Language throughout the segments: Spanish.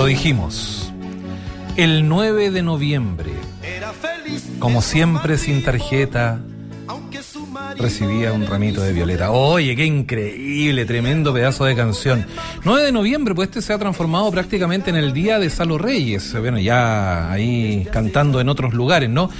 Lo dijimos. El 9 de noviembre, como siempre sin tarjeta, recibía un ramito de violeta. Oye, qué increíble, tremendo pedazo de canción. 9 de noviembre, pues este se ha transformado prácticamente en el día de Salo Reyes. Bueno, ya ahí cantando en otros lugares, ¿no?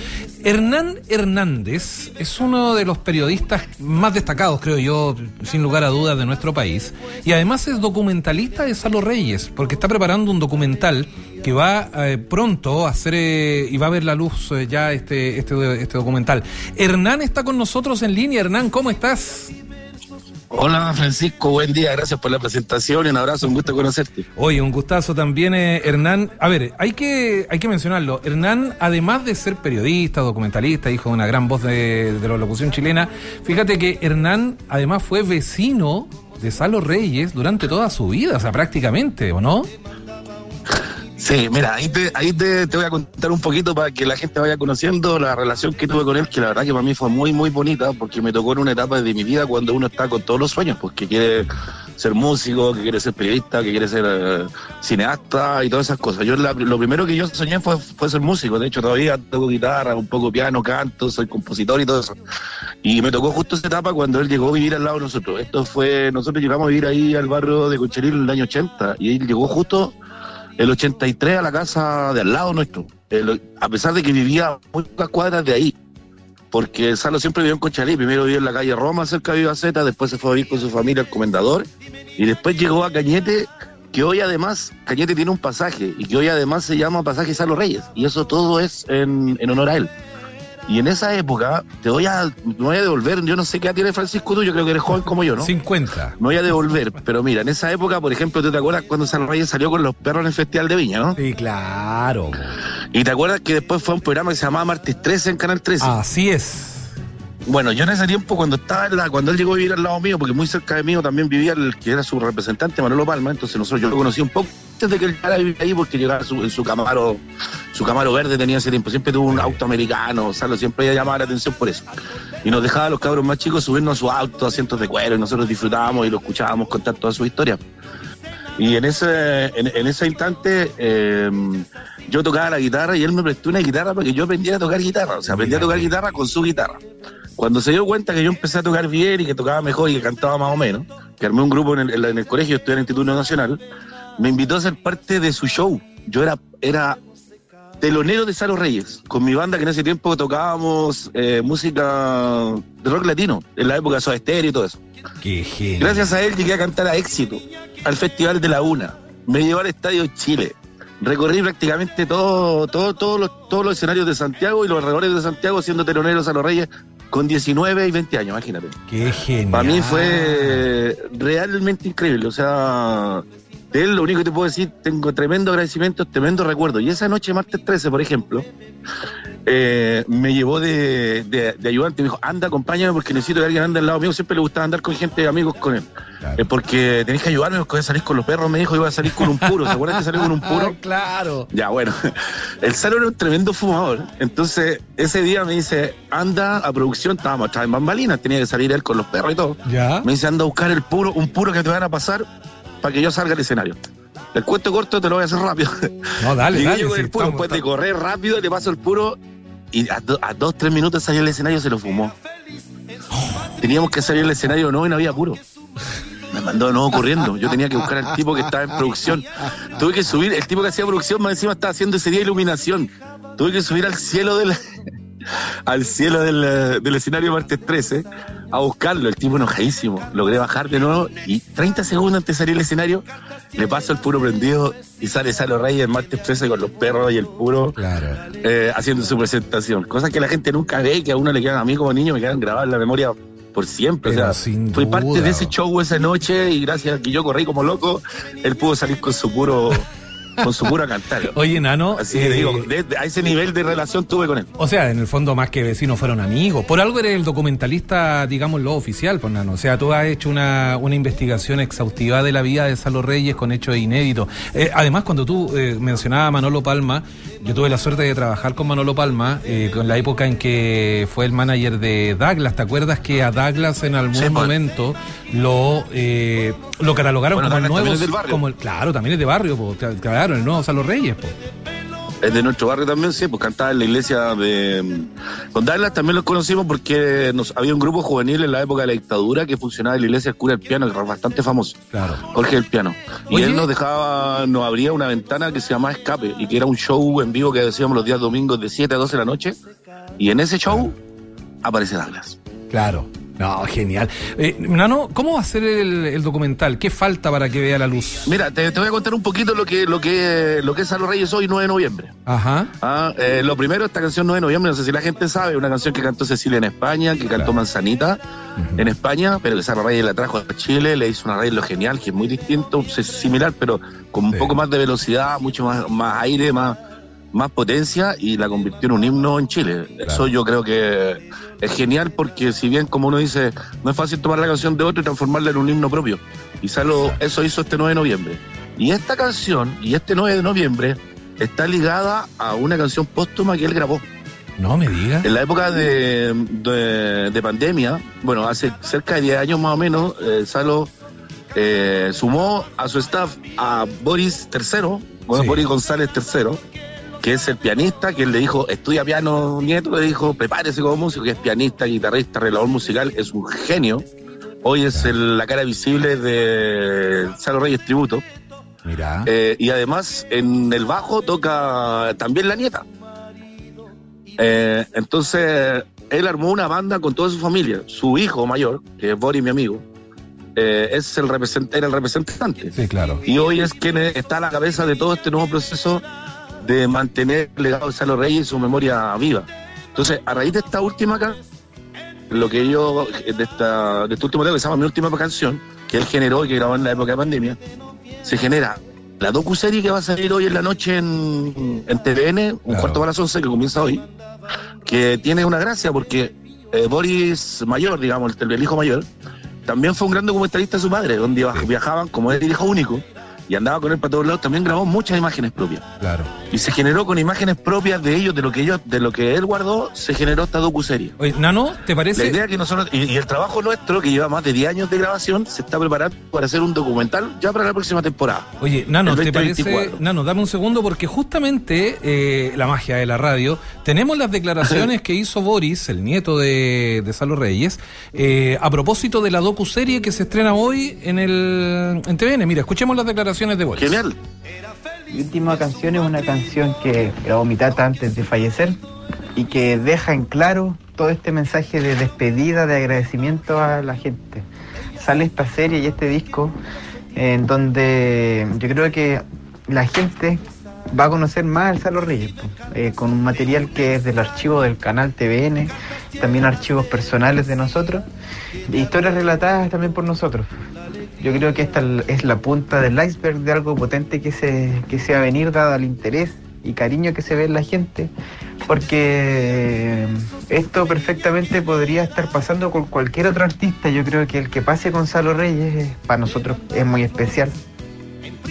Hernán Hernández es uno de los periodistas más destacados, creo yo, sin lugar a dudas, de nuestro país. Y además es documentalista de Salo Reyes, porque está preparando un documental que va eh, pronto a hacer eh, y va a ver la luz eh, ya este, este, este documental. Hernán está con nosotros en línea. Hernán, ¿cómo estás? Hola Francisco, buen día, gracias por la presentación un abrazo, un gusto conocerte. Oye, un gustazo también, Hernán. A ver, hay que, hay que mencionarlo. Hernán, además de ser periodista, documentalista, hijo de una gran voz de, de la locución chilena, fíjate que Hernán además fue vecino de Salo Reyes durante toda su vida, o sea, prácticamente, ¿o no? Sí, mira, ahí, te, ahí te, voy a contar un poquito para que la gente vaya conociendo la relación que tuve con él, que la verdad que para mí fue muy, muy bonita, porque me tocó en una etapa de mi vida cuando uno está con todos los sueños, porque quiere ser músico, que quiere ser periodista, que quiere ser eh, cineasta y todas esas cosas. Yo lo primero que yo soñé fue, fue ser músico, de hecho todavía toco guitarra, un poco piano, canto, soy compositor y todo eso. Y me tocó justo esa etapa cuando él llegó a vivir al lado de nosotros. Esto fue, nosotros llegamos a vivir ahí al barrio de Concheril en el año 80 y él llegó justo el 83 a la casa de al lado nuestro, a pesar de que vivía muy pocas cuadras de ahí, porque Salo siempre vivió en Conchalí, primero vivió en la calle Roma, cerca de Vivaceta, después se fue a vivir con su familia al Comendador, y después llegó a Cañete, que hoy además, Cañete tiene un pasaje, y que hoy además se llama Pasaje Salo Reyes, y eso todo es en honor a él. Y en esa época, te voy a, me voy a devolver, yo no sé qué edad tiene Francisco tú, yo creo que eres joven como yo, ¿no? 50. Me voy a devolver, pero mira, en esa época, por ejemplo, ¿tú te acuerdas cuando San Reyes salió con los perros en el Festival de Viña, no? Sí, claro. Y te acuerdas que después fue un programa que se llamaba Martes 13 en Canal 13. Así es. Bueno, yo en ese tiempo, cuando estaba la, cuando él llegó a vivir al lado mío, porque muy cerca de mí también vivía el que era su representante, Manolo Palma, entonces nosotros yo lo conocí un poco antes de que él llegara a vivir ahí, porque llegaba su, en su Camaro, su Camaro verde tenía ese tiempo, siempre tuvo un auto americano, o sea, siempre ella llamaba la atención por eso. Y nos dejaba a los cabros más chicos subirnos a su auto, asientos de cuero, y nosotros disfrutábamos y lo escuchábamos contar toda su historia. Y en ese, en, ese instante eh, yo tocaba la guitarra y él me prestó una guitarra para que yo aprendiera a tocar guitarra. O sea, aprendí a tocar guitarra con su guitarra. Cuando se dio cuenta que yo empecé a tocar bien y que tocaba mejor y que cantaba más o menos, que armé un grupo en el, en el colegio, estudié en el Instituto Nacional, me invitó a ser parte de su show. Yo era, era telonero de Salo Reyes, con mi banda que en ese tiempo tocábamos eh, música de rock latino, en la época de Soda Stereo y todo eso. Qué genial. Gracias a él llegué a cantar a éxito al Festival de la Una. Me llevó al Estadio Chile. Recorrí prácticamente todo, todo, todos los, todos los escenarios de Santiago y los alrededores de Santiago siendo telonero Salo Reyes con 19 y 20 años, imagínate. Qué genial. Para mí fue realmente increíble. O sea, de él lo único que te puedo decir, tengo tremendo agradecimiento, tremendo recuerdo. Y esa noche, martes 13, por ejemplo, eh, me llevó de, de, ayudante, me dijo, anda, acompáñame porque necesito que alguien ande al lado mío. Siempre le gustaba andar con gente, amigos con él. Eh, porque tenés que ayudarme, porque voy a salir con los perros, me dijo, iba a salir con un puro. ¿Se acuerdan que salió con un puro? claro. Ya, bueno. El Salo era un tremendo fumador. Entonces, ese día me dice, anda a producción, estábamos en bambalinas, tenía que salir él con los perros y todo. Ya. Me dice, anda a buscar el puro, un puro que te van a pasar para que yo salga al escenario. El cuento corto te lo voy a hacer rápido. No, dale, dale. Yo el puro, después de correr rápido, le paso el puro y a, dos, tres minutos salió al escenario se lo fumó. Teníamos que salir al escenario no y no había puro. Me mandó de nuevo corriendo. Yo tenía que buscar al tipo que estaba en producción. Tuve que subir, el tipo que hacía producción más encima estaba haciendo ese día iluminación. Tuve que subir al cielo del, al cielo del, del escenario martes 13 a buscarlo. El tipo enojadísimo. Logré bajar de nuevo y 30 segundos antes de salir al escenario, le paso el puro prendido y sale Salo Reyes el martes 13 con los perros y el puro eh, haciendo su presentación. Cosas que la gente nunca ve, que a uno le quedan a mí como niño, me quedan grabadas en la memoria por siempre. o sea, fui parte de ese show esa noche y gracias a que yo corrí como loco, él pudo salir con su puro con su pura cantar. Oye, Nano. Así eh, digo, a ese nivel de relación tuve con él. O sea, en el fondo, más que vecinos, fueron amigos. Por algo eres el documentalista, digámoslo, oficial, pues, Nano. O sea, tú has hecho una, una investigación exhaustiva de la vida de Salo Reyes con hechos inéditos. Eh, además, cuando tú eh, mencionabas a Manolo Palma, yo tuve la suerte de trabajar con Manolo Palma, eh, con la época en que fue el manager de Douglas. ¿Te acuerdas que a Douglas en algún pues. momento lo, lo catalogaron como el nuevo. Como el, claro, también es de barrio, claro claro, el nuevo Salo Reyes. pues es de nuestro barrio también, sí, pues cantaba en la iglesia de... Con Dallas también los conocimos porque nos, había un grupo juvenil en la época de la dictadura que funcionaba en la iglesia Cura del Piano, que era bastante famoso. Claro. Jorge el Piano. Y él nos dejaba, nos abría una ventana que se llamaba Escape y que era un show en vivo que decíamos los días domingos de 7 a 12 de la noche. Y en ese show aparece Dallas. Claro. No, genial. Eh, Nano, ¿cómo va a ser el, documental? ¿Qué falta para que vea la luz? Mira, te, voy a contar un poquito lo que lo que lo que es a los Reyes hoy 9 de noviembre. Ajá. Ah, eh, lo primero, esta canción 9 de noviembre, no sé si la gente sabe, una canción que cantó Cecilia en España, que cantó Manzanita en España, pero que Salo Reyes la trajo a Chile, le hizo un arreglo genial, que es muy distinto, es similar, pero con un poco más de velocidad, mucho más, más aire, más más potencia y la convirtió en un himno en Chile. Eso yo creo que es genial porque si bien como uno dice, no es fácil tomar la canción de otro y transformarla en un himno propio. Y Salo, eso hizo este 9 de noviembre. Y esta canción y este 9 de noviembre está ligada a una canción póstuma que él grabó. No me diga. En la época de, de, pandemia, bueno, hace cerca de 10 años más o menos, eh, Salo eh, sumó a su staff a Boris III, Boris González III, que es el pianista, que él le dijo, estudia piano, nieto, le dijo, prepárese como músico, que es pianista, guitarrista, arreglador musical, es un genio. Hoy es la cara visible de Salo Reyes Tributo. Mira. Eh, y además en el bajo toca también la nieta. Eh, entonces, él armó una banda con toda su familia. Su hijo mayor, que es Boris, mi amigo, eh, es el era el representante. Sí, claro. Y hoy es quien está a la cabeza de todo este nuevo proceso de mantener el legado de Salo Reyes y su memoria viva. Entonces, a raíz de esta última canción, lo que yo, de, esta, de este último tema que se llama Mi Última Canción, que él generó y que grabó en la época de pandemia, se genera la docu-serie que va a salir hoy en la noche en, en TVN, un cuarto para las once, que comienza hoy, que tiene una gracia porque eh, Boris Mayor, digamos, el, el, hijo mayor, también fue un gran documentalista de su padre, donde viajaban como él hijo único y andaba con él para todos lados, también grabó muchas imágenes propias. Claro. Y se generó con imágenes propias de ellos, de lo que ellos, de lo que él guardó, se generó esta docuserie. Oye, Nano, ¿te parece? La idea que nosotros, y, el trabajo nuestro, que lleva más de 10 años de grabación, se está preparando para hacer un documental ya para la próxima temporada. Oye, Nano, ¿te parece? Nano, dame un segundo, porque justamente eh, la magia de la radio, tenemos las declaraciones que hizo Boris, el nieto de, de Salo Reyes, eh, a propósito de la docuserie que se estrena hoy en el en TVN. Mira, escuchemos las declaraciones de Genial. Mi última canción es una canción que grabó mi tata antes de fallecer y que deja en claro todo este mensaje de despedida, de agradecimiento a la gente. Sale esta serie y este disco en donde yo creo que la gente va a conocer más el Salo Reyes, eh, con un material que es del archivo del canal TVN, también archivos personales de nosotros, historias relatadas también por nosotros. Yo creo que esta es la punta del iceberg de algo potente que se, que se venir dado el interés y cariño que se ve en la gente, porque esto perfectamente podría estar pasando con cualquier otro artista. Yo creo que el que pase con Salo Reyes para nosotros es muy especial.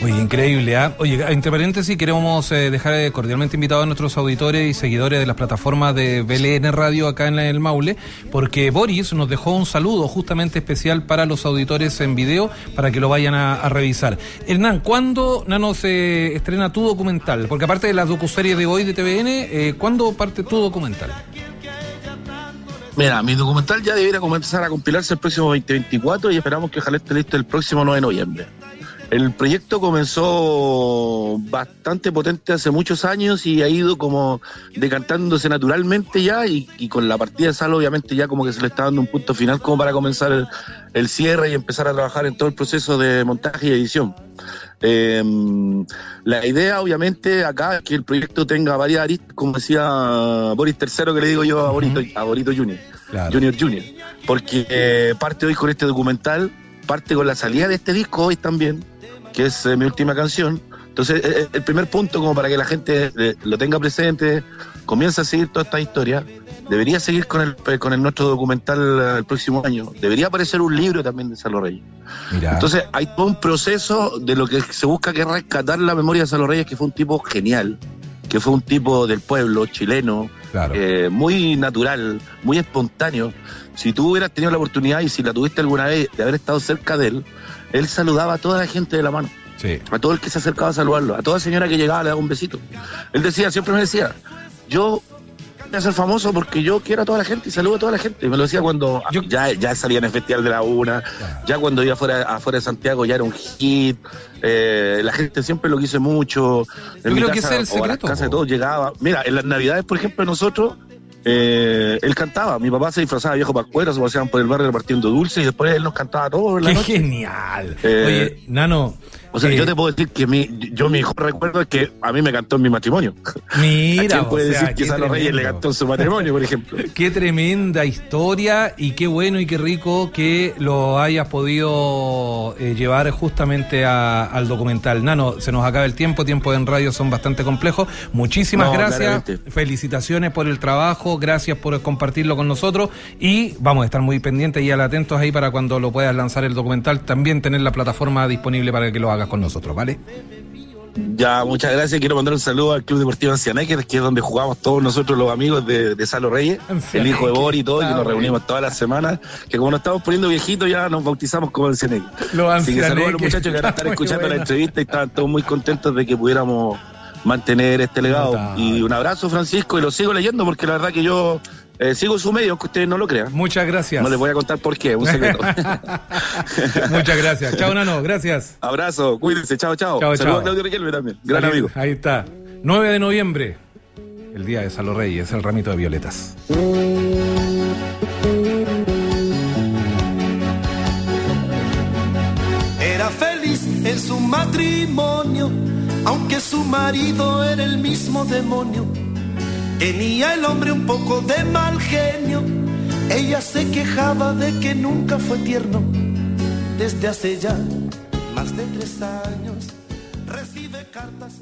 Oye, increíble, ¿ah? Oye, entre paréntesis, queremos eh, dejar eh, cordialmente invitados a nuestros auditores y seguidores de las plataformas de BLN Radio acá en el Maule, porque Boris nos dejó un saludo justamente especial para los auditores en video, para que lo vayan a, revisar. Hernán, ¿cuándo, Nano, se estrena tu documental? Porque aparte de la docuserie de hoy de TVN, eh, ¿cuándo parte tu documental? Mira, mi documental ya debería comenzar a compilarse el próximo 2024 y esperamos que ojalá esté listo el próximo 9 de noviembre. El proyecto comenzó bastante potente hace muchos años y ha ido como decantándose naturalmente ya y, con la partida de Sal obviamente ya como que se le está dando un punto final como para comenzar el, cierre y empezar a trabajar en todo el proceso de montaje y edición. Em, la idea obviamente acá es que el proyecto tenga varias aristas, como decía Boris III que le digo yo a Borito, a Borito Junior, Junior Junior, porque eh, parte hoy con este documental, parte con la salida de este disco hoy también que es eh, mi última canción. Entonces, eh, eh, el primer punto, como para que la gente lo tenga presente, comience a seguir toda esta historia, debería seguir con el, con el nuestro documental el próximo año. Debería aparecer un libro también de Salo Reyes. Entonces, hay todo un proceso de lo que se busca que es rescatar la memoria de Salo Reyes, que fue un tipo genial, que fue un tipo del pueblo chileno, muy natural, muy espontáneo. Si tú hubieras tenido la oportunidad y si la tuviste alguna vez de haber estado cerca de él, él saludaba a toda la gente de la mano. A todo el que se acercaba a saludarlo, a toda señora que llegaba le daba un besito. Él decía, siempre me decía, yo voy a ser famoso porque yo quiero a toda la gente y saludo a toda la gente. Y me lo decía cuando ya, ya salía en el Festival de la Una, ya cuando iba afuera, afuera de Santiago ya era un hit. Eh, la gente siempre lo quiso mucho. En yo creo que es el secreto. casa de todos llegaba. Mira, en las Navidades, por ejemplo, nosotros eh, él cantaba, mi papá se disfrazaba de viejo pascuero, se paseaban por el barrio repartiendo dulces y después él nos cantaba todo. ¡Qué genial! Eh, Oye, Nano. O sea, yo te puedo decir que mi, yo mi mejor recuerdo es que a mí me cantó en mi matrimonio. Mira, quién puede decir que Salo Reyes le cantó en su matrimonio, por ejemplo? Qué tremenda historia y qué bueno y qué rico que lo hayas podido eh, llevar justamente al documental. Nano, se nos acaba el tiempo, tiempo en radio son bastante complejos. Muchísimas gracias, felicitaciones por el trabajo, gracias por compartirlo con nosotros y vamos a estar muy pendientes y atentos ahí para cuando lo puedas lanzar el documental, también tener la plataforma disponible para que lo hagas con nosotros, ¿vale? Ya, muchas gracias. Quiero mandar un saludo al Club Deportivo Ancianecker, que es donde jugamos todos nosotros los amigos de, Salo Reyes, el hijo de Bori y todo, y que nos reunimos todas las semanas. Que como nos estamos poniendo viejitos, ya nos bautizamos como Ancianecker. Así que saludos a los muchachos que van a estar escuchando la entrevista y estaban todos muy contentos de que pudiéramos mantener este legado. Y un abrazo, Francisco, y lo sigo leyendo porque la verdad que yo eh, sigo su medio, aunque ustedes no lo crean. Muchas gracias. No les voy a contar por qué, un secreto. Muchas gracias. Chao, Nano, gracias. Abrazo, cuídense, chao, chao. chao Saludos a Claudio Riquelme también, gran amigo. Ahí está. 9 de noviembre, el día de Salo Reyes, el ramito de violetas. Era feliz en su matrimonio, aunque su marido era el mismo demonio Tenía el hombre un poco de mal genio. Ella se quejaba de que nunca fue tierno. Desde hace ya más de tres años recibe cartas.